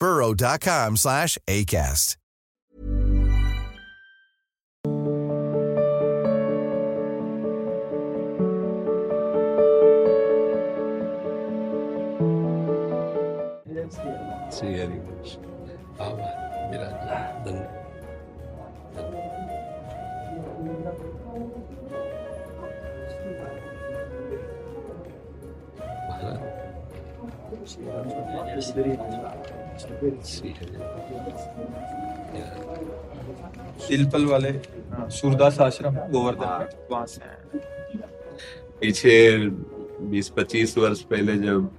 burrow.com slash ACAST. Sí, amigos. तिलपल वाले सूरदास आश्रम गोवर्धन में। वहाँ से पीछे बीस पच्चीस वर्ष पहले जब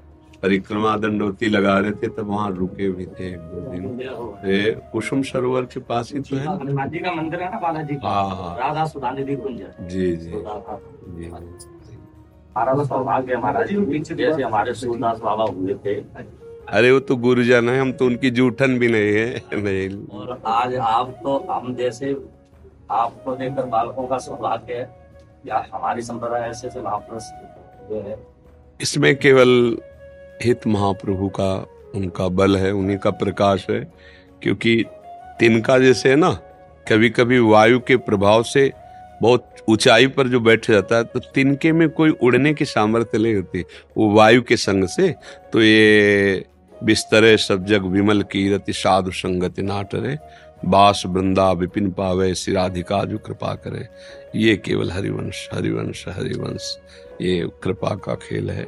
परिक्रमा दंडोती लगा रहे थे तब वहाँ रुके भी थे एक दो दिन। कुसुम सरोवर के पास ही तो है हनुमान का मंदिर है ना बालाजी का? हाँ हाँ। राधा सुधानिधि कुंज जी जी। राधा जी हमारा तो सौभाग्य है महाराज जी जैसे हमारे सूरदास बाबा हुए थे अरे वो तो गुरुजन है हम तो उनकी जूठन भी नहीं है नहीं। और आज आप तो हम जैसे आपको देखकर बालकों का सौभाग्य है या हमारी संप्रदाय ऐसे महापुरुष जो है। इसमें केवल हित महाप्रभु का उनका बल है उन्हीं का प्रकाश है क्योंकि तिनका जैसे है ना कभी कभी वायु के प्रभाव से बहुत ऊंचाई पर जो बैठ जाता है तो तिनके में कोई उड़ने की सामर्थ्य नहीं होती वो वायु के संग से। तो ये बिस्तरे सब जग विमल कीरति साधु संगति नाटरे। बास वृंदा विपिन पावे, सिराधिका जो कृपा करे। ये केवल हरिवंश हरिवंश हरिवंश, ये कृपा का खेल है।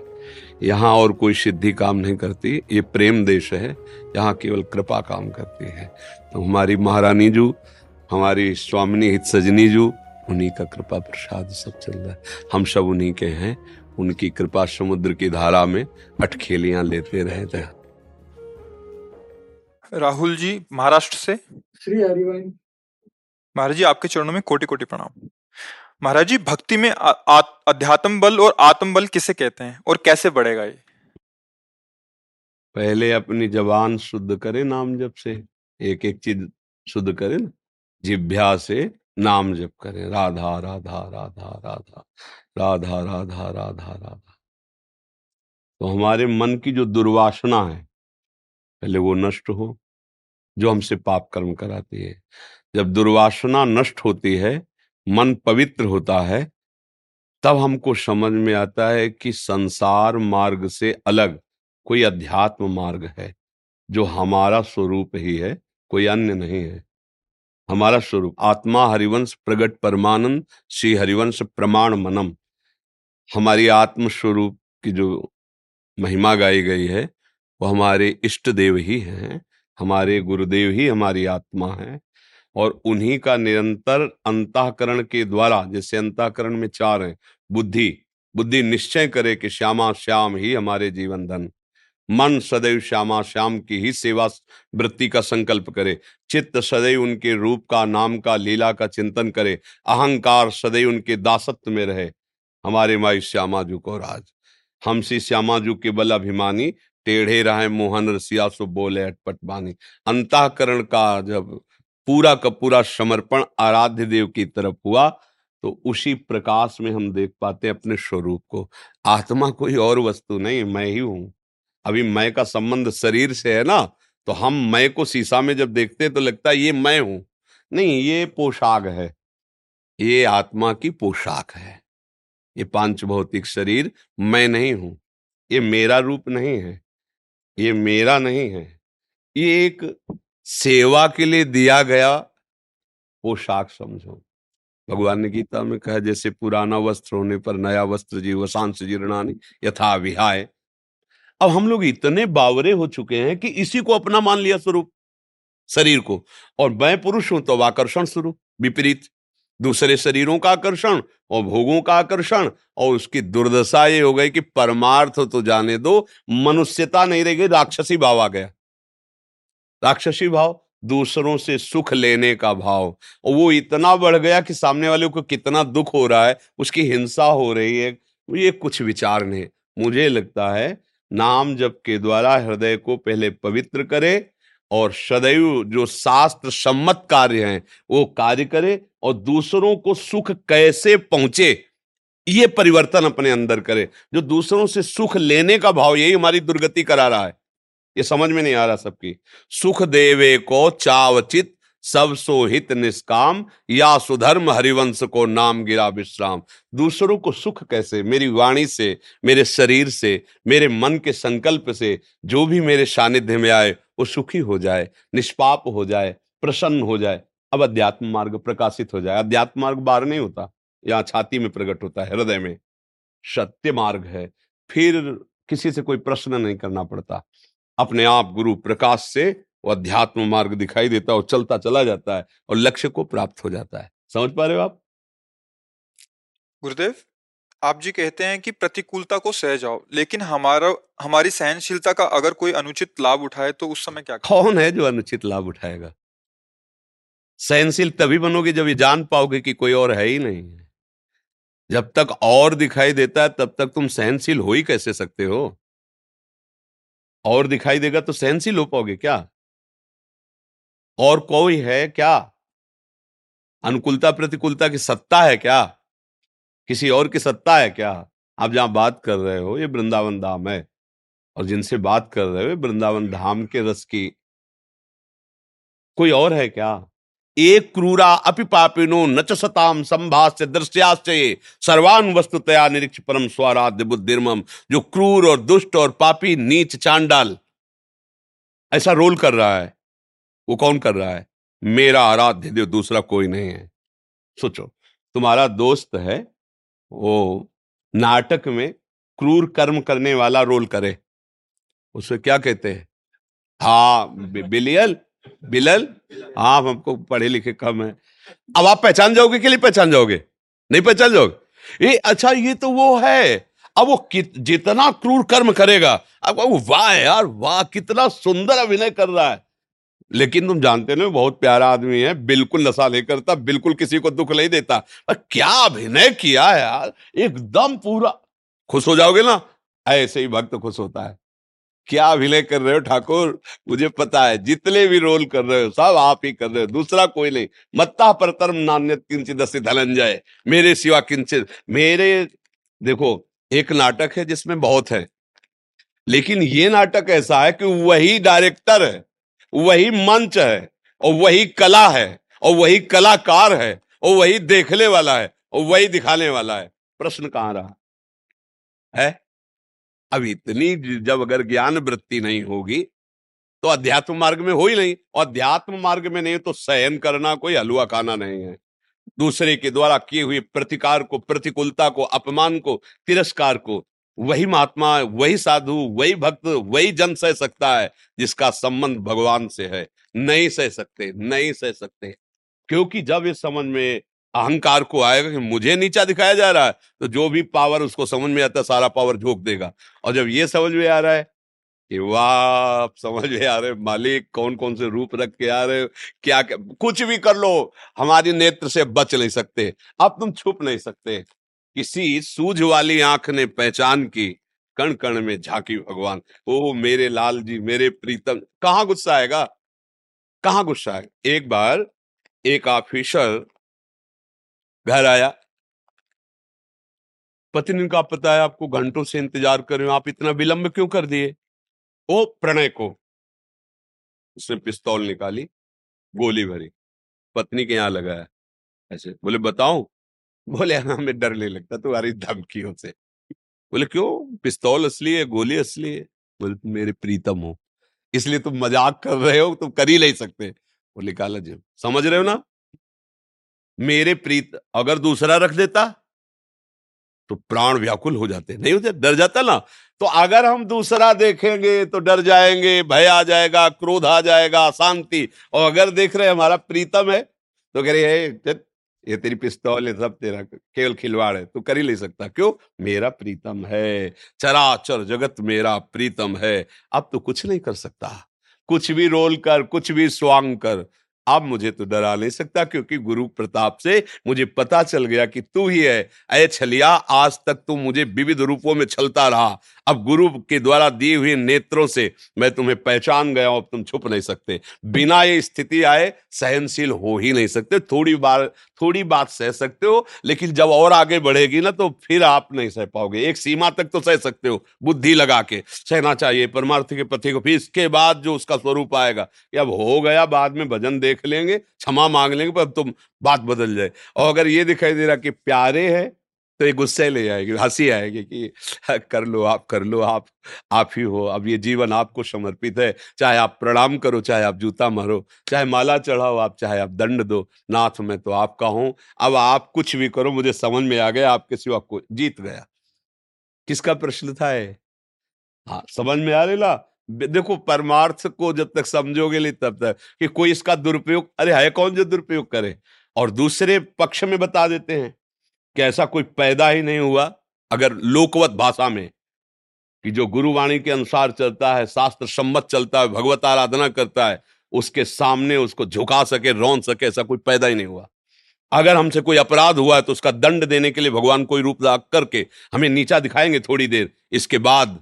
यहाँ और कोई सिद्धि काम नहीं करती, ये प्रेम देश है। यहाँ केवल कृपा काम करती है। तो हमारी महारानी जू, हमारी स्वामिनी हित सजनी जू, उन्हीं का कृपा प्रसाद सब चल रहा है। हम सब उन्हीं के हैं। उनकी कृपा समुद्र की धारा में अटखेलियाँ लेते रहते थे राहुल जी महाराष्ट्र से। श्री हरिवंश महाराज जी आपके चरणों में कोटि कोटि प्रणाम। महाराज जी भक्ति में अध्यात्म बल और आत्म बल किसे कहते हैं और कैसे बढ़ेगा ये? पहले अपनी जबान शुद्ध करे नाम जप से। एक एक चीज़ शुद्ध करे ना। जिभ्या से नाम जप करें। राधा राधा राधा राधा। राधा राधा राधा राधा। तो हमारे मन की जो दुर्वासना है पहले वो नष्ट हो, जो हमसे पाप कर्म कराती है। जब दुर्वासना नष्ट होती है, मन पवित्र होता है, तब हमको समझ में आता है कि संसार मार्ग से अलग कोई अध्यात्म मार्ग है, जो हमारा स्वरूप ही है, कोई अन्य नहीं है। हमारा स्वरूप, आत्मा हरिवंश प्रगट परमानंद, श्री हरिवंश प्रमाण मनम। हमारी आत्म स्वरूप की जो महिमा गाई गई है वो हमारे इष्ट देव ही हैं, हमारे गुरुदेव ही हमारी आत्मा है और उन्हीं का निरंतर अंतःकरण के द्वारा, जैसे अंतःकरण में चार हैं, बुद्धि बुद्धि निश्चय करे कि श्यामा श्याम ही हमारे जीवन धन मन सदैव श्यामा श्याम की ही सेवा वृत्ति का संकल्प करे, चित्त सदैव उनके रूप का, नाम का, लीला का चिंतन करे, अहंकार सदैव उनके दासत्व में रहे, हमारे माई श्यामा जू को राज। हमसी श्यामा जू के बल अभिमानी टेढ़े रहे मोहन रसिया सो बोले अटपट बानी अंतःकरण का जब पूरा का पूरा समर्पण आराध्य देव की तरफ़ हुआ तो उसी प्रकाश में हम देख पाते अपने स्वरूप को। आत्मा कोई और वस्तु नहीं, मैं ही हूँ। अभी मैं का संबंध शरीर से है ना तो हम मैं को शीशा में जब देखते तो लगता है ये मैं हूँ। नहीं, ये पोशाक है। ये आत्मा की पोशाक है। ये पाँच भौतिक शरीर, मैं नहीं हूँ। ये मेरा रूप नहीं है। ये मेरा नहीं है। ये एक सेवा के लिए दिया गया पोशाक समझो। भगवान ने गीता में कहा, जैसे पुराना वस्त्र होने पर नया वस्त्र जी वसांश जीर्णानी यथा विहाय। अब हम लोग इतने बावरे हो चुके हैं कि इसी को अपना मान लिया स्वरूप शरीर को। और मैं पुरुष हूँ तो आकर्षण स्वरूप विपरीत। दूसरे शरीरों का आकर्षण और भोगों का आकर्षण और उसकी दुर्दशा ये हो गई कि परमार्थ तो जाने दो, मनुष्यता नहीं रह गई, राक्षसी भाव आ गया। राक्षसी भाव दूसरों से सुख लेने का भाव। और वो इतना बढ़ गया कि सामने वाले को कितना दुख हो रहा है, उसकी हिंसा हो रही है, ये कुछ विचार नहीं। मुझे लगता है नाम जप के द्वारा हृदय को पहले पवित्र करे और सदैव जो शास्त्र सम्मत कार्य हैं, वो कार्य करे और दूसरों को सुख कैसे पहुँचे, ये परिवर्तन अपने अंदर करे। जो दूसरों से सुख लेने का भाव, यही हमारी दुर्गति करा रहा है। ये समझ में नहीं आ रहा सबकी। सुख देवे को चावचित, सब सोहित निष्काम, या सुधर्म हरिवंश को नाम गिरा विश्राम। दूसरों को सुख कैसे? मेरी वाणी से, मेरे शरीर से, मेरे मन के संकल्प से, जो भी मेरे सानिध्य में आए, वो सुखी हो जाए, निष्पाप हो जाए, प्रसन्न हो जाए। अब अध्यात्म मार्ग प्रकाशित हो जाए। अध्यात्म मार्ग बाहर नहीं होता यहाँ छाती में प्रकट होता है हृदय में। सत्य मार्ग है। फिर किसी से कोई प्रश्न नहीं करना पड़ता। अपने आप गुरु प्रकाश से वो अध्यात्म मार्ग दिखाई देता है और चलता चला जाता है और लक्ष्य को प्राप्त हो जाता है। समझ पा रहे हो आप? गुरुदेव आप जी कहते हैं कि प्रतिकूलता को सह जाओ लेकिन हमारा हमारी सहनशीलता का अगर कोई अनुचित लाभ उठाए तो उस समय क्या कौन है जो अनुचित लाभ उठाएगा? सहनशील तभी बनोगे जब ये जान पाओगे कि कोई और है ही नहीं। है जब तक और दिखाई देता है, तब तक तुम सहनशील हो ही कैसे सकते हो? और दिखाई देगा तो सहनशील हो पाओगे क्या? और कोई है क्या? अनुकूलता प्रतिकूलता की सत्ता है क्या? किसी और की सत्ता है क्या? आप जहाँ बात कर रहे हो, ये वृंदावन धाम है। और जिनसे बात कर रहे हो वृंदावन धाम के रस की। कोई और है क्या? एक क्रूरा अपि पापिनो नच सताम संभाष्य दृश्याश्चय सर्वान वस्तुतया निरीक्ष परम स्वाराध्य बुद्धिर्मम जो क्रूर और दुष्ट और पापी नीच चांडाल। ऐसा रोल कर रहा है। वो कौन कर रहा है? मेरा आराध्य देव, दूसरा कोई नहीं है। सोचो, तुम्हारा दोस्त है, वो नाटक में क्रूर कर्म करने वाला रोल करे। उसे क्या कहते हैं? हा बिलियल? बिलल, आप हमको पढ़े लिखे कम है। अब आप पहचान जाओगे के लिए पहचान जाओगे? नहीं पहचान जाओगे? ये अच्छा ये तो वो है। अब वो जितना क्रूर कर्म करेगा, अब वो, वाह यार, वाह, कितना सुंदर अभिनय कर रहा है। लेकिन तुम जानते ना बहुत प्यारा आदमी है, बिल्कुल नशा नहीं करता, बिल्कुल किसी को दुख नहीं देता। पर क्या अभिनय किया यार, एकदम पूरा। खुश हो जाओगे ना? ऐसे ही भक्त खुश होता है। क्या अभिनय कर रहे हो ठाकुर? मुझे पता है, जितने भी रोल कर रहे हो, सब आप ही कर रहे हो, दूसरा कोई नहीं। मत्ता परतरम नान्य किंचित धनंजय, मेरे सिवा किंचित। मेरे, देखो, एक नाटक है जिसमें बहुत है, लेकिन ये नाटक ऐसा है कि वही डायरेक्टर है, वही मंच है, और वही कला है, और वही कलाकार है, और वही देखने वाला है, और वही दिखाने वाला है। प्रश्न कहाँ रहा? है? अब इतनी जब अगर ज्ञान वृत्ति नहीं होगी तो अध्यात्म मार्ग में हो ही नहीं। और अध्यात्म मार्ग में नहीं तो सहन करना कोई हलुआ खाना नहीं है। दूसरे के द्वारा किए हुए प्रतिकार को, प्रतिकूलता को, अपमान को, तिरस्कार को, वही महात्मा, वही साधु, वही भक्त, वही जन सह सकता है, जिसका संबंध भगवान से है। नहीं सह सकते, नहीं सह सकते। क्योंकि जब इस समझ में अहंकार को आएगा कि मुझे नीचा दिखाया जा रहा है तो जो भी पावर उसको समझ में आता है, सारा पावर झोंक देगा। और जब ये समझ में आ रहा है कि वाह समझ में आ रहे मालिक कौन कौन से रूप रख के आ रहे क्या क्या, कुछ भी कर लो, हमारी नेत्र से बच नहीं सकते अब तुम छुप नहीं सकते। किसी सूझ वाली आँख ने पहचान की कण कण में झांकी भगवान ओ मेरे लाल जी मेरे प्रीतम, कहाँ गुस्सा आएगा? कहाँ गुस्सा आएगा? एक बार एक ऑफिसर घर आया। पत्नी का पता है आपको घंटों से इंतज़ार कर रहे हो, आप इतना विलंब क्यों कर दिए? ओ, प्रणय को। उसने पिस्तौल निकाली, गोली भरी। पत्नी के यहाँ लगाया ऐसे, बोले बताओ बोले हमें डर नहीं लगता, तुम्हारी धमकियों से। बोले, क्यों? पिस्तौल असली है, गोली असली है? बोले तुम मेरे प्रीतम हो। इसलिए तुम मज़ाक कर रहे हो, तुम कर ही नहीं सकते। बोले, काला जी, समझ रहे हो ना? मेरे प्रीत अगर दूसरा रख देता तो प्राण व्याकुल हो जाते। नहीं होते? डर जाता ना? तो अगर हम दूसरा देखेंगे तो डर जाएँगे, भय आ जाएगा, क्रोध आ जाएगा, शांति। और अगर देख रहे हमारा प्रीतम है तो कह रहे ये तेरी पिस्तौल है, सब तेरा केवल खिलवाड़ है, तू कर ही नहीं सकता। क्यों? मेरा प्रीतम है। चराचर जगत मेरा प्रीतम है। अब तो कुछ नहीं कर सकता। कुछ भी रोल कर, कुछ भी स्वांग कर अब मुझे तो डरा नहीं सकता क्योंकि गुरु प्रताप से मुझे पता चल गया कि तू ही है। अय छलिया, आज तक तू मुझे विविध रूपों में छलता रहा। अब गुरु के द्वारा दिए हुए नेत्रों से मैं तुम्हें पहचान गया हूँ, अब तुम छुप नहीं सकते। बिना ये स्थिति आए सहनशील हो ही नहीं सकते। थोड़ी बार, थोड़ी बात सह सकते हो, लेकिन जब और आगे बढ़ेगी ना तो फिर आप नहीं सह पाओगे। एक सीमा तक तो सह सकते हो, बुद्धि लगा के। सहना चाहिए, परमार्थ के पति को। फिर इसके बाद जो उसका स्वरूप आएगा अब हो गया, बाद में भजन देख लेंगे, क्षमा मांग लेंगे, पर तुम बात बदल जाए। और अगर ये दिखाई दे रहा कि प्यारे है तो ये गुस्से ले आएगी, हँसी आएगी कि कर लो, आप कर लो, आप आप ही हो, अब ये जीवन आपको समर्पित है। चाहे आप प्रणाम करो, चाहे आप जूता मारो, चाहे माला चढ़ाओ, आप चाहे आप दंड दो, नाथ मैं तो आपका हूँ। अब आप कुछ भी करो, मुझे समझ में आ गया आपके सिवा को जीत गया। किसका प्रश्न था है हाँ समझ में आ रहा देखो परमार्थ को जब तक समझोगे नहीं, तब तक कि कोई इसका दुरुपयोग, अरे है कौन जो दुरुपयोग करे? और दूसरे पक्ष में बता देते हैं कि ऐसा कोई पैदा ही नहीं हुआ अगर लोकवत भाषा में कि जो गुरुवाणी के अनुसार चलता है, शास्त्र सम्मत चलता है, भगवत आराधना करता है, उसके सामने उसको झुका सके, रौन सके, ऐसा कोई पैदा ही नहीं हुआ। अगर हमसे कोई अपराध हुआ है तो उसका दंड देने के लिए भगवान कोई रूप लाग करके हमें नीचा दिखाएँगे थोड़ी देर, इसके बाद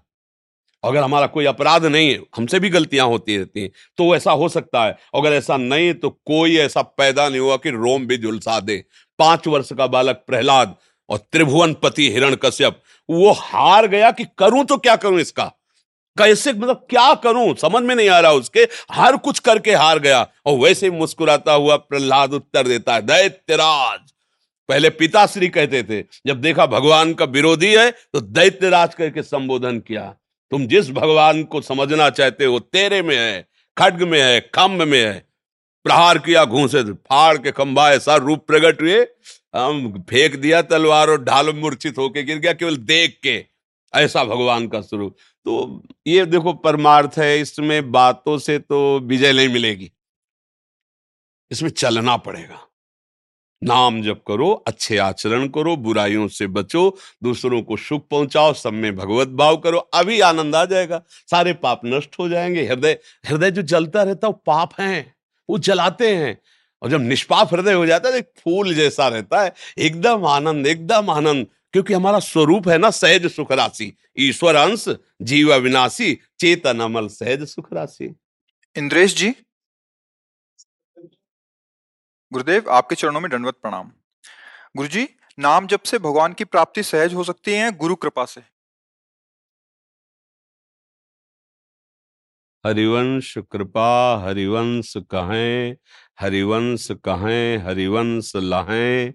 अगर हमारा कोई अपराध नहीं है, हमसे भी गलतियाँ होती रहती हैं तो ऐसा हो सकता है। अगर ऐसा नहीं तो कोई ऐसा पैदा नहीं हुआ कि रोम भी झुलसा दे। पाँच वर्ष का बालक प्रहलाद और त्रिभुवन पति हिरण कश्यप वो हार गया कि करूँ तो क्या करूँ इसका? कैसे मतलब क्या करूँ? समझ में नहीं आ रहा उसके। हर कुछ करके हार गया और वैसे मुस्कुराता हुआ प्रहलाद उत्तर देता है दैत्यराज पहले पिताश्री कहते थे, जब देखा भगवान का विरोधी है तो दैत्यराज करके संबोधन किया। तुम जिस भगवान को समझना चाहते हो, तेरे में है, खड्ग में है खम्भ में है। प्रहार किया, घूसे, फाड़ के खंभा ऐसा रूप प्रकट हुए। हम फेंक दिया, तलवार और ढाल मूर्छित होके गिर गया, केवल देख के। ऐसा भगवान का स्वरूप। तो ये देखो, परमार्थ है, इसमें बातों से तो विजय नहीं मिलेगी। इसमें चलना पड़ेगा। नाम जप करो, अच्छे आचरण करो, बुराइयों से बचो, दूसरों को सुख पहुंचाओ, सब में भगवत भाव करो, अभी आनंद आ जाएगा। सारे पाप नष्ट हो जाएँगे। हृदय हृदय जो जलता रहता वो पाप है, वो जलाते हैं। और जब निष्पाप हृदय हो जाता है तो एक फूल जैसा रहता है। एकदम आनंद एकदम आनंद। क्योंकि हमारा स्वरूप है ना, सहज सुख राशि। ईश्वर अंश, जीव अविनाशी, चेतन अमल, सहज सुख राशि। इंद्रेश जी? गुरुदेव, आपके चरणों में दंडवत प्रणाम। गुरुजी, नाम जब से भगवान की प्राप्ति सहज हो सकती है गुरु कृपा से? हरिवंश कृपा, हरिवंश कहें हरिवंश कहें, हरिवंश लहें,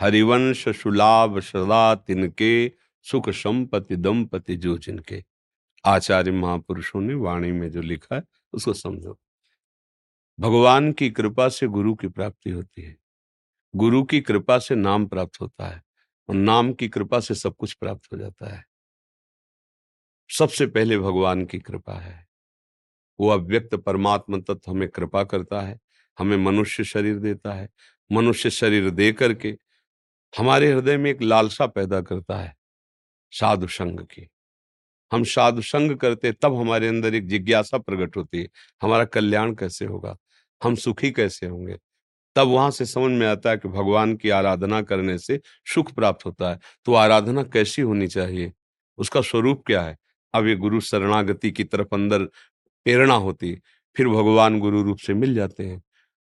हरिवंश सुलाभ सदा तिनके, सुख संपत्ति दंपति जो जिनके। आचार्य महापुरुषों ने वाणी में जो लिखा है, उसको समझो। भगवान की कृपा से गुरु की प्राप्ति होती है। गुरु की कृपा से नाम प्राप्त होता है और नाम की कृपा से सब कुछ प्राप्त हो जाता है। सबसे पहले भगवान की कृपा है। वो अव्यक्त परमात्मा तत्व हमें कृपा करता है, हमें मनुष्य शरीर देता है। मनुष्य शरीर दे करके हमारे हृदय में एक लालसा पैदा करता है, साधु संग की। हम साधु संग करते, तब हमारे अंदर एक जिज्ञासा प्रकट होती है, हमारा कल्याण कैसे होगा? हम सुखी कैसे होंगे? तब वहाँ से समझ में आता है कि भगवान की आराधना करने से सुख प्राप्त होता है। तो आराधना कैसी होनी चाहिए? उसका स्वरूप क्या है? अब ये गुरु शरणागति की तरफ़ अंदर प्रेरणा होती फिर भगवान गुरु रूप से मिल जाते हैं।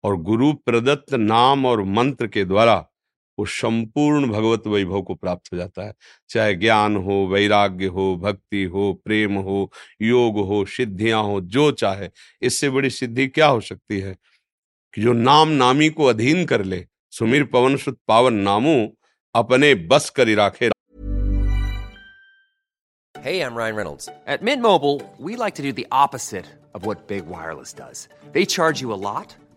और गुरु प्रदत्त नाम और मंत्र के द्वारा वो संपूर्ण भगवत वैभव को प्राप्त हो जाता है चाहे ज्ञान हो वैराग्य हो भक्ति हो प्रेम हो योग हो सिद्धियाँ हो जो चाहे इससे बड़ी सिद्धि क्या हो सकती है कि जो नाम नामी को अधीन कर ले सुमीर पवन सुत पावन नामो अपने बस करी राखे Hey, I'm Ryan Reynolds. At Mint Mobile, we like to do the opposite of what Big Wireless does. They charge you a lot,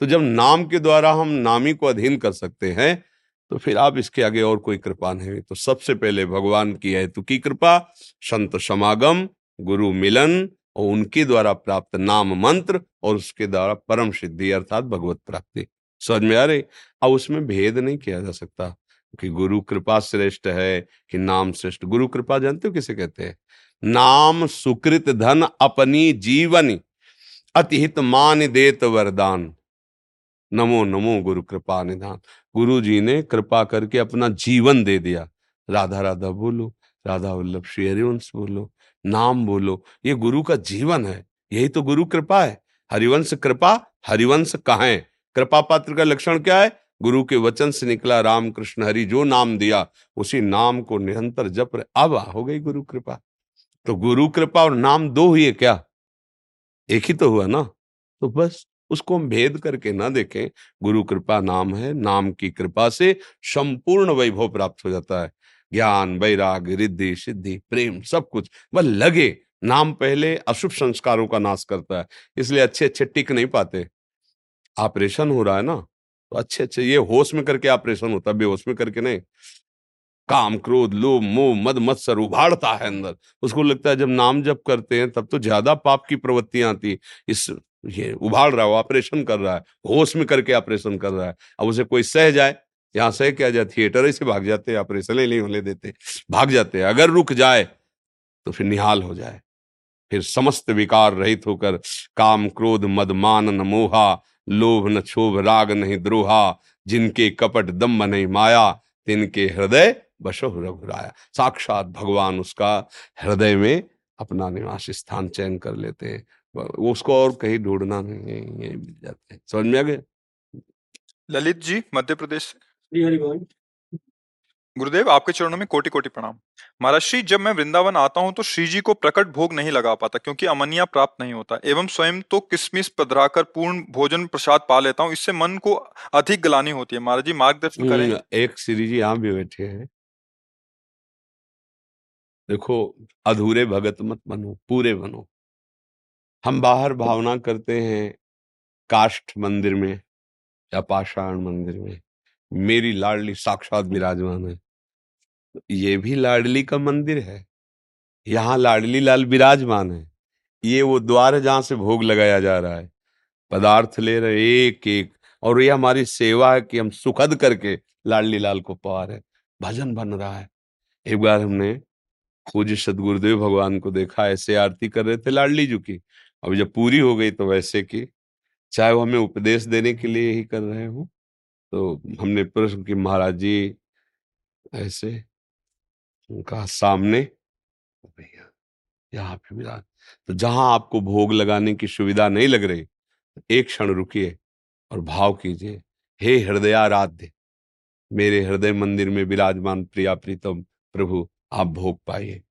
तो जब नाम के द्वारा हम नामी को अधीन कर सकते हैं तो फिर आप इसके आगे और कोई कृपा नहीं। तो सबसे पहले भगवान की है तो की कृपा, संत समागम, गुरु मिलन और उनके द्वारा प्राप्त नाम मंत्र और उसके द्वारा परम सिद्धि अर्थात भगवत प्राप्ति। समझ में आ रही? अब उसमें भेद नहीं किया जा सकता कि गुरु कृपा श्रेष्ठ है कि नाम श्रेष्ठ। गुरु कृपा जानते हो किसे कहते हैं? नाम सुकृत धन अपनी जीवनी, अतिहित मान देत वरदान। नमो नमो गुरु कृपा निधान। गुरु जी ने कृपा करके अपना जीवन दे दिया। राधा राधा बोलो, राधा वल्लभ श्री हरिवंश बोलो, नाम बोलो, ये गुरु का जीवन है, यही तो गुरु कृपा है। हरिवंश कृपा, हरिवंश कहा कृपा पात्र का लक्षण क्या है? गुरु के वचन से निकला राम कृष्ण हरि जो नाम दिया, उसी नाम को निरंतर जप रहे। अब हो गई गुरु कृपा। तो गुरु कृपा और नाम दो हुए क्या? एक ही तो हुआ ना? तो बस। उसको हम भेद करके ना देखें। गुरु कृपा नाम है, नाम की कृपा से संपूर्ण वैभव प्राप्त हो जाता है। ज्ञान, वैराग, रिद्धि, सिद्धि, प्रेम, सब कुछ। वह लगे, नाम पहले अशुभ संस्कारों का नाश करता है, इसलिए अच्छे अच्छे टिक नहीं पाते। ऑपरेशन हो रहा है ना तो अच्छे अच्छे ये होश में करके ऑपरेशन होता है, बेहोश में करके नहीं। काम, क्रोध, लोभ, मोह, मद, मत्सर उभाड़ता है अंदर। उसको लगता है जब नाम जप करते हैं, तब तो ज़्यादा पाप की प्रवृत्तियाँ आती इस ये उभाड़ रहा है, ऑपरेशन कर रहा है, होश में करके ऑपरेशन कर रहा है। अब उसे कोई सह जाए, यहाँ सह क्या जाए? थिएटर ऐसे भाग जाते ऑपरेशन ही नहीं होने देते, भाग जाते अगर रुक जाए तो फिर निहाल हो जाए। फिर समस्त विकार रहित होकर, काम क्रोध, मद मान न मोहा, लोभ न क्षोभ, राग नहीं द्रोहा, जिनके कपट दम्ब नहीं माया, तिनके हृदय बशो रघुराया। साक्षात भगवान उसका हृदय में अपना निवास स्थान चयन कर लेते हैं। उसको और कहीं ढूंढना नहीं यही मिल जाते हैं। समझ में आ गए ललित जी मध्य प्रदेश गुरुदेव आपके चरणों में कोटि कोटि प्रणाम। महाराज श्री जब मैं वृंदावन आता हूँ तो श्री जी को प्रकट भोग नहीं लगा पाता क्योंकि अमनिया प्राप्त नहीं होता। एवं स्वयं तो किसमिस पधराकर पूर्ण भोजन प्रसाद पा लेता हूँ इससे मन को अधिक गलानी होती है। महाराज जी मार्गदर्शन करें। हम्म, एक श्री जी यहाँ भी बैठे हैं। देखो अधूरे भगत मत बनो पूरे बनो। हम बाहर भावना करते हैं, काष्ठ मंदिर में या पाषाण मंदिर में, मेरी लाडली साक्षात विराजमान है। ये भी लाडली का मंदिर है। यहाँ लाडली लाल विराजमान है। ये वो द्वार है जहाँ से भोग लगाया जा रहा है। पदार्थ ले रहे एक एक और ये हमारी सेवा है कि हम सुखद करके लाडली लाल को पा रहे भजन बन रहा है। एक बार हमने पूज्य सदगुरुदेव भगवान को देखा, ऐसे आरती कर रहे थे लाडली जी की। अब जब पूरी हो गई तो वैसे की चाहे वो हमें उपदेश देने के लिए ही कर रहे हो तो हमने प्रश्न की, महाराज जी, ऐसे उनका सामने भैया, यहाँ पे विराज तो जहाँ आपको भोग लगाने की सुविधा नहीं लग रही तो एक क्षण रुकिए और भाव कीजिए, हे हृदयाराध्य, मेरे हृदय मंदिर में विराजमान प्रिया प्रीतम प्रभु, आप भोग पाइए।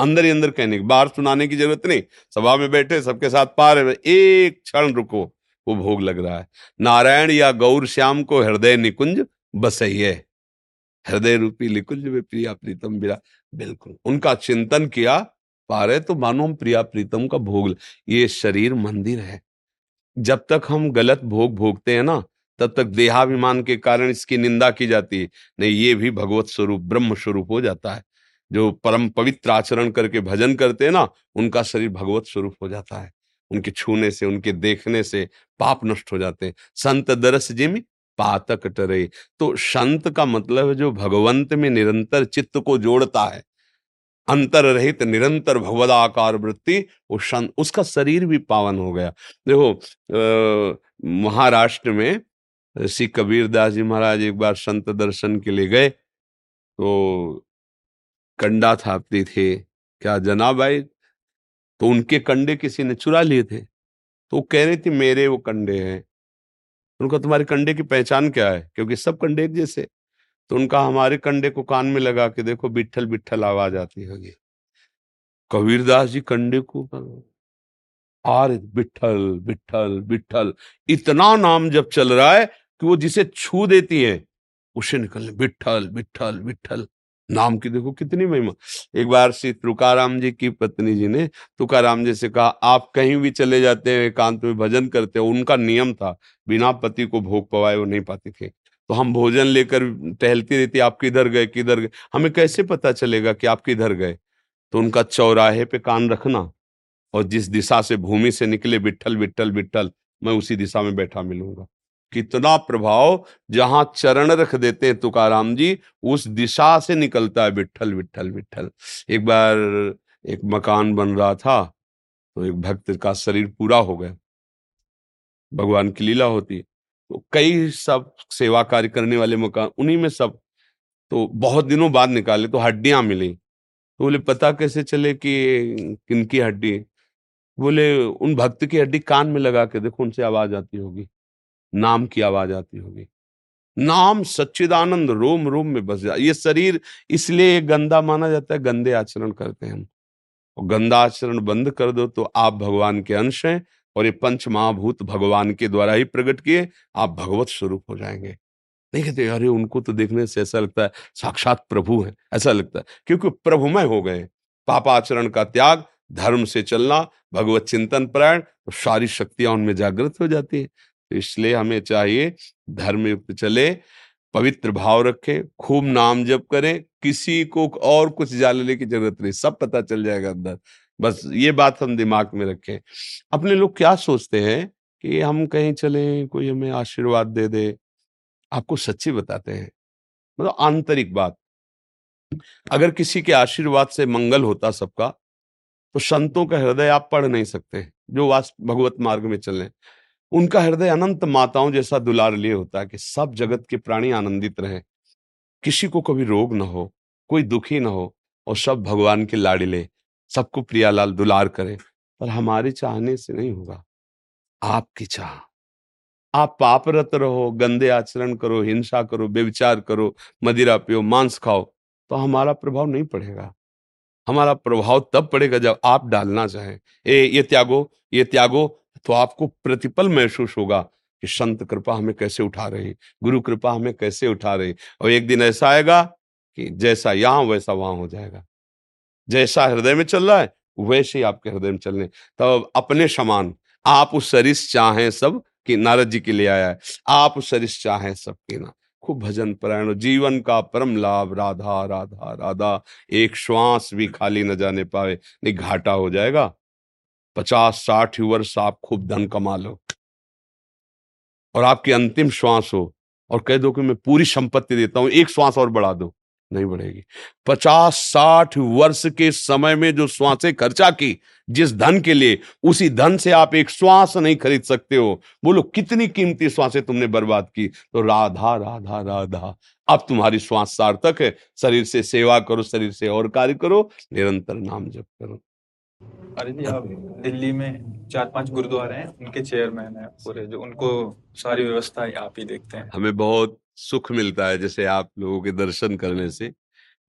अंदर ही अंदर कहने की, बाहर सुनाने की ज़रूरत नहीं। सभा में बैठे, सबके साथ पार है, एक क्षण रुको, वो भोग लग रहा है। नारायण या गौर श्याम को हृदय निकुंज बसइये हृदय रूपी निकुंज में प्रिया प्रीतम बिरा, बिल्कुल। उनका चिंतन किया पा रहे तो मानो हम प्रिया प्रीतम का भोग ये शरीर मंदिर है। जब तक हम गलत भोग भोगते हैं ना, तब तक देहाभिमान के कारण इसकी निंदा की जाती है। नहीं, ये भी भगवत स्वरूप, ब्रह्म स्वरूप हो जाता है। जो परम पवित्र आचरण करके भजन करते हैं ना, उनका शरीर भगवत स्वरूप हो जाता है। उनके छूने से, उनके देखने से पाप नष्ट हो जाते हैं। संत दरस जिम पातक टरे। तो संत का मतलब जो भगवंत में निरंतर चित्त को जोड़ता है अंतर रहित निरंतर भगवदाकार वृत्ति संत उसका शरीर भी पावन हो गया। देखो महाराष्ट्र में श्री कबीर दास जी महाराज एक बार संत दर्शन के लिए गए तो कंडा थापते थे। क्या जनाब आई तो उनके कंडे किसी ने चुरा लिए थे। तो वो कह रहे थे, मेरे वो कंडे हैं। उनका, तुम्हारे कंडे की पहचान क्या है? क्योंकि सब कंडे एक जैसे। तो उनका, हमारे कंडे को कान में लगा के देखो बिठल बिठल आवाज़ आती होगी। कबीरदास जी कंडे को आर बिठल बिठल बिठल इतना नाम जब चल रहा है कि वो जिसे छू देती है, उसे निकलने बिठल बिठल बिठल नाम की देखो कितनी महिमा। एक बार श्री तुकाराम जी की पत्नी जी ने तुकाराम जी से कहा, आप कहीं भी चले जाते हैं, एकांत में भजन करते हो, उनका नियम था, बिना पति को भोग पवाए वो नहीं पाती थे। तो हम भोजन लेकर टहलती रहती, आप किधर गए किधर गए? हमें कैसे पता चलेगा कि आप किधर गए? तो उनका चौराहे पे कान रखना और जिस दिशा से भूमि से निकले, बिट्ठल बिट्ठल बिट्ठल, मैं उसी दिशा में बैठा मिलूँगा। कितना प्रभाव जहाँ चरण रख देते हैं तुकाराम जी, उस दिशा से निकलता है विठल विठल विठल एक बार एक मकान बन रहा था तो एक भक्त का शरीर पूरा हो गया। भगवान की लीला होती तो कई सब सेवा कार्य करने वाले मकान, उन्हीं में सब तो बहुत दिनों बाद निकाले तो हड्डियाँ मिली। तो बोले, पता कैसे चले कि किनकी हड्डी? बोले, उन भक्त की हड्डी कान में लगा के देखो, उनसे आवाज़ आती होगी। नाम की आवाज़ आती होगी। नाम सच्चिदानंद रोम रोम में बस जाए ये शरीर इसलिए गंदा माना जाता है, गंदे आचरण करते हैं हम। और गंदा आचरण बंद कर दो तो आप भगवान के अंश हैं और ये पंच महाभूत भगवान के द्वारा ही प्रकट किए, आप भगवत स्वरूप हो जाएँगे। नहीं कहते, अरे, उनको तो देखने से ऐसा लगता है, साक्षात प्रभु है। ऐसा लगता है, क्योंकि प्रभुमय हो गए पापाचरण का त्याग, धर्म से चलना, भगवत चिंतन, प्रायण तो सारी शक्तियाँ उनमें जागृत हो जाती है। इसलिए हमें चाहिए धर्म युक्त चले, पवित्र भाव रखे, खूब नाम जप करें, किसी को और कुछ जानने की ज़रूरत नहीं, सब पता चल जाएगा अंदर। बस ये बात हम दिमाग में रखें। अपने लोग क्या सोचते हैं कि हम कहीं चले, कोई हमें आशीर्वाद दे दे, आपको सच्ची बताते हैं। मतलब आंतरिक बात। अगर किसी के आशीर्वाद से मंगल होता सबका तो संतों का हृदय आप पढ़ नहीं सकते, जो वास्त भगवत मार्ग में चले। उनका हृदय अनंत माताओं जैसा दुलार लिए होता है कि सब जगत के प्राणी आनंदित रहे। किसी को कभी रोग ना हो, कोई दुखी ना हो और सब भगवान के लाडिले सबको प्रियालाल दुलार करे। पर हमारे चाहने से नहीं होगा। आपकी चाह। आप पापरत रहो, गंदे आचरण करो, हिंसा करो बेविचार करो, मदिरा पियो, मांस खाओ तो हमारा प्रभाव नहीं पड़ेगा। हमारा प्रभाव तब पड़ेगा जब आप डालना चाहें। ए, ये त्यागो ये त्यागो तो आपको प्रतिपल महसूस होगा कि संत कृपा हमें कैसे उठा रही गुरु कृपा हमें कैसे उठा रही और एक दिन ऐसा आएगा कि जैसा यहाँ, वैसा वहाँ हो जाएगा। जैसा हृदय में चल रहा है, वैसे ही आपके हृदय में चलने। तब अपने समान, आप उस सरिस चाहें सब कि नारद जी के लिए आया है। आप उस सरिस चाहें सबके ना। खूब भजन परायण, जीवन का परम लाभ। राधा राधा राधा। एक श्वास भी खाली न जाने पावे नहीं, घाटा हो जाएगा। पचास, साठ वर्ष आप खूब धन कमा लो। और आपकी अंतिम श्वास हो और कह दो कि मैं पूरी संपत्ति देता हूँ, एक श्वास और बढ़ा दो, नहीं बढ़ेगी। पचास, साठ वर्ष के समय में जो श्वासें खर्चा की जिस धन के लिए, उसी धन से आप एक श्वास नहीं खरीद सकते हो। बोलो, कितनी कीमती श्वासें तुमने बर्बाद की? तो राधा राधा राधा, अब तुम्हारी श्वास सार्थक है। शरीर से सेवा करो, शरीर से और कार्य करो, निरंतर नाम जप करो। अरे जी, आप दिल्ली में चार पाँच गुरुद्वारे हैं, उनके चेयरमैन हैं पूरे, जो उनको सारी व्यवस्था आप ही देखते हैं। हमें बहुत सुख मिलता है जैसे आप लोगों के दर्शन करने से।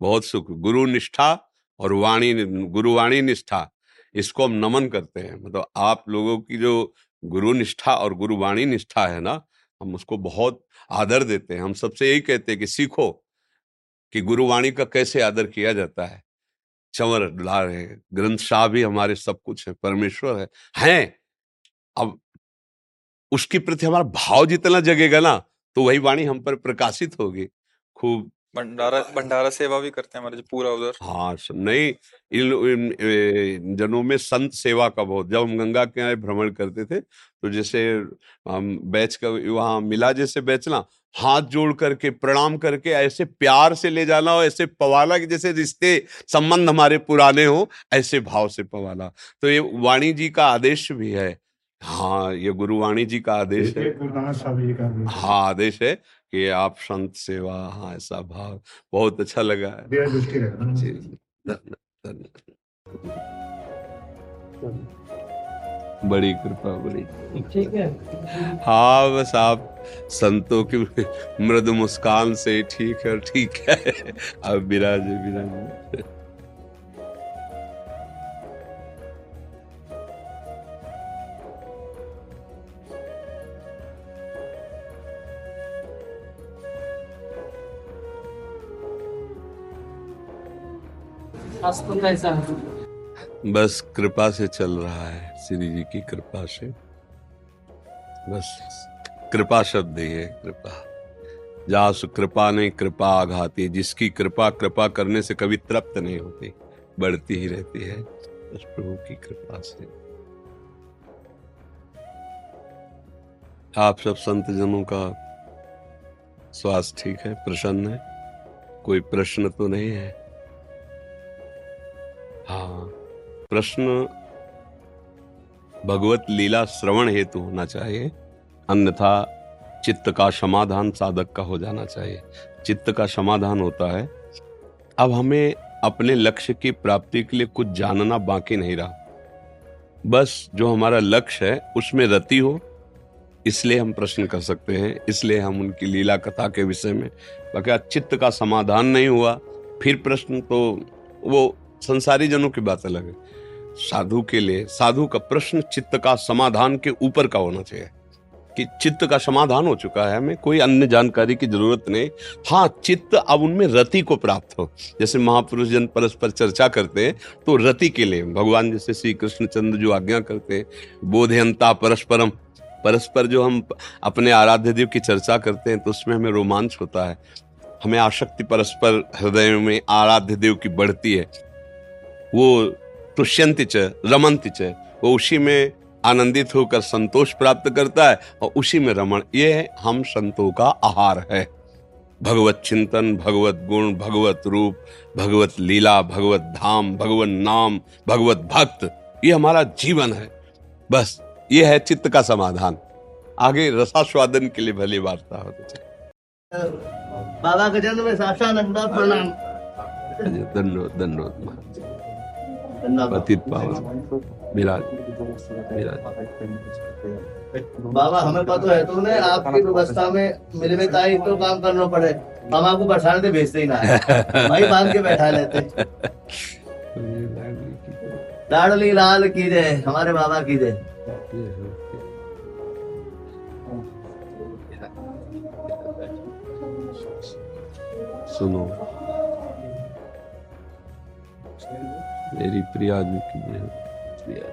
बहुत सुख, गुरु निष्ठा और वाणी गुरुवाणी निष्ठा, इसको हम नमन करते हैं। मतलब आप लोगों की जो गुरु निष्ठा और गुरुवाणी निष्ठा है ना, हम उसको बहुत आदर देते हैं। हम सबसे यही कहते हैं कि सीखो कि गुरुवाणी का कैसे आदर किया जाता है। चंवर डार है, ग्रंथ शाह भी हमारे सब कुछ है, परमेश्वर है, हैं। अब उसके प्रति हमारा भाव जितना जगेगा ना तो वही वाणी हम पर प्रकाशित होगी। खूब भंडारा भंडारा सेवा भी करते हैं हमारे पूरा उधर। हाँ नहीं इन, जनों में संत सेवा का बहुत जब हम गंगा के किनारे भ्रमण करते थे तो जैसे हम बैच का वहाँ मिला जैसे बैच ना हाथ जोड़ करके प्रणाम करके ऐसे प्यार से ले जाना और ऐसे पवाला कि जैसे रिश्ते संबंध हमारे पुराने हो ऐसे भाव से पवाला तो ये वाणी जी का आदेश भी है। हाँ ये गुरु वाणी जी का आदेश है। हाँ आदेश है। कि आप संत सेवा हाँ ऐसा भाव बहुत अच्छा लगा। है। जी धन्यवाद धन्यवाद बड़ी कृपा बड़ी। ठीक है। हाँ बस आप संतों की मृदु मुस्कान से ठीक है ठीक है। अब विराज विराजे है बस कृपा से चल रहा है, श्री जी की कृपा से। बस कृपा शब्द ही है कृपा। जासु कृपा नहीं कृपा आघाती जिसकी कृपा कृपा करने से कभी तृप्त नहीं होती, बढ़ती ही रहती है, बस प्रभु की कृपा से। आप सब संत जनों का स्वास्थ्य ठीक है, प्रसन्न है? कोई प्रश्न तो नहीं है? हाँ। प्रश्न, भगवत लीला श्रवण हेतु होना चाहिए, अन्यथा चित्त का समाधान साधक का हो जाना चाहिए। चित्त का समाधान होता है। अब हमें अपने लक्ष्य की प्राप्ति के लिए कुछ जानना बाकी नहीं रहा। बस जो हमारा लक्ष्य है, उसमें रति हो, इसलिए हम प्रश्न कर सकते हैं, इसलिए हम उनकी लीला कथा के विषय में, बाकी चित्त का समाधान नहीं हुआ, फिर प्रश्न तो वो संसारी जनों की बात अलग है। साधु के लिए, साधु का प्रश्न चित्त का समाधान के ऊपर का होना चाहिए। कि चित्त का समाधान हो चुका है हमें, कोई अन्य जानकारी की ज़रूरत नहीं। हाँ चित्त अब उनमें रति को प्राप्त हो। जैसे महापुरुष जन परस्पर चर्चा करते हैं तो रति के लिए भगवान जैसे श्री कृष्ण चंद्र जो आज्ञा करते हैं, बोधयंता परस्परम। परस्पर जो हम अपने आराध्य देव की चर्चा करते हैं तो उसमें हमें रोमांच होता है। हमें आसक्ति परस्पर हृदय में आराध्य देव की बढ़ती है। वो तुष्यंति च रमंति च वो उसी में आनंदित होकर संतोष प्राप्त करता है और उसी में रमण। ये हम संतों का आहार है। भगवत चिंतन भगवत गुण भगवत रूप भगवत लीला भगवत धाम भगवत नाम भगवत भक्त ये हमारा जीवन है। बस ये है चित्त का समाधान। आगे रसास्वादन के लिए भली वार्ता होती तो चलिए। बाबा जन्म में साक्षानंद प्रणाम। धन्यवाद धन्यवाद महाराज। पतित पावन विराज विराज बाबा हमें पता है तूने आपकी व्यवस्था में मेरे में ताई तो काम करना पड़े। हम आपको परेशान से भेजते ही ना वही बाँध के बैठा लेते। लाडली लाल की जय हमारे बाबा की जय। सुनो। मेरी प्रिया की प्रिया।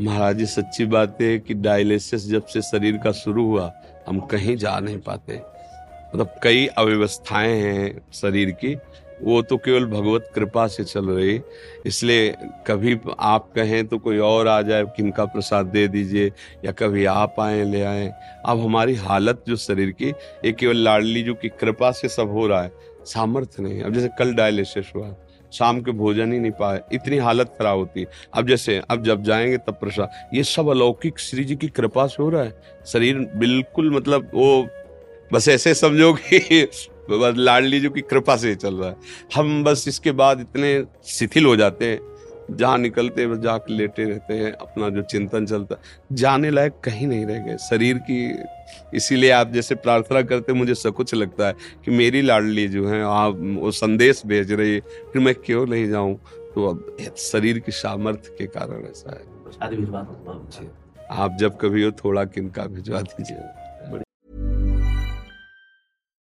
महाराज जी सच्ची बात है कि डायलिसिस जब से शरीर का शुरू हुआ, हम कहीं जा नहीं पाते। मतलब कई अव्यवस्थाएँ हैं शरीर की वो तो केवल भगवत कृपा से चल रही। इसलिए कभी आप कहें तो कोई और आ जाए, किनका प्रसाद दे दीजिए, या कभी आप आए, ले आए। अब हमारी हालत जो शरीर की, ये केवल लाडली जो की कृपा से सब हो रहा है, सामर्थ्य नहीं अब जैसे कल डायलिसिस हुआ, शाम के भोजन ही नहीं पाए, इतनी हालत खराब होती है। अब जैसे, अब जब जाएँगे तब प्रसाद, ये सब अलौकिक श्री जी की कृपा से हो रहा है। शरीर बिल्कुल मतलब वो, बस ऐसे समझो कि बस लाडली जी की कृपा से ही चल रहा है। हम बस इसके बाद इतने शिथिल हो जाते हैं जहाँ निकलते बस जाके लेटे रहते हैं अपना जो चिंतन चलता जाने लायक कहीं नहीं रह गए। शरीर की इसीलिए आप जैसे प्रार्थना करते मुझे सब कुछ लगता है कि मेरी लाडली जो है आप वो संदेश भेज रही है फिर मैं क्यों नहीं जाऊँ? तो अब शरीर की सामर्थ्य के कारण ऐसा है। आप जब कभी हो थोड़ा किनका भिजवा दीजिए।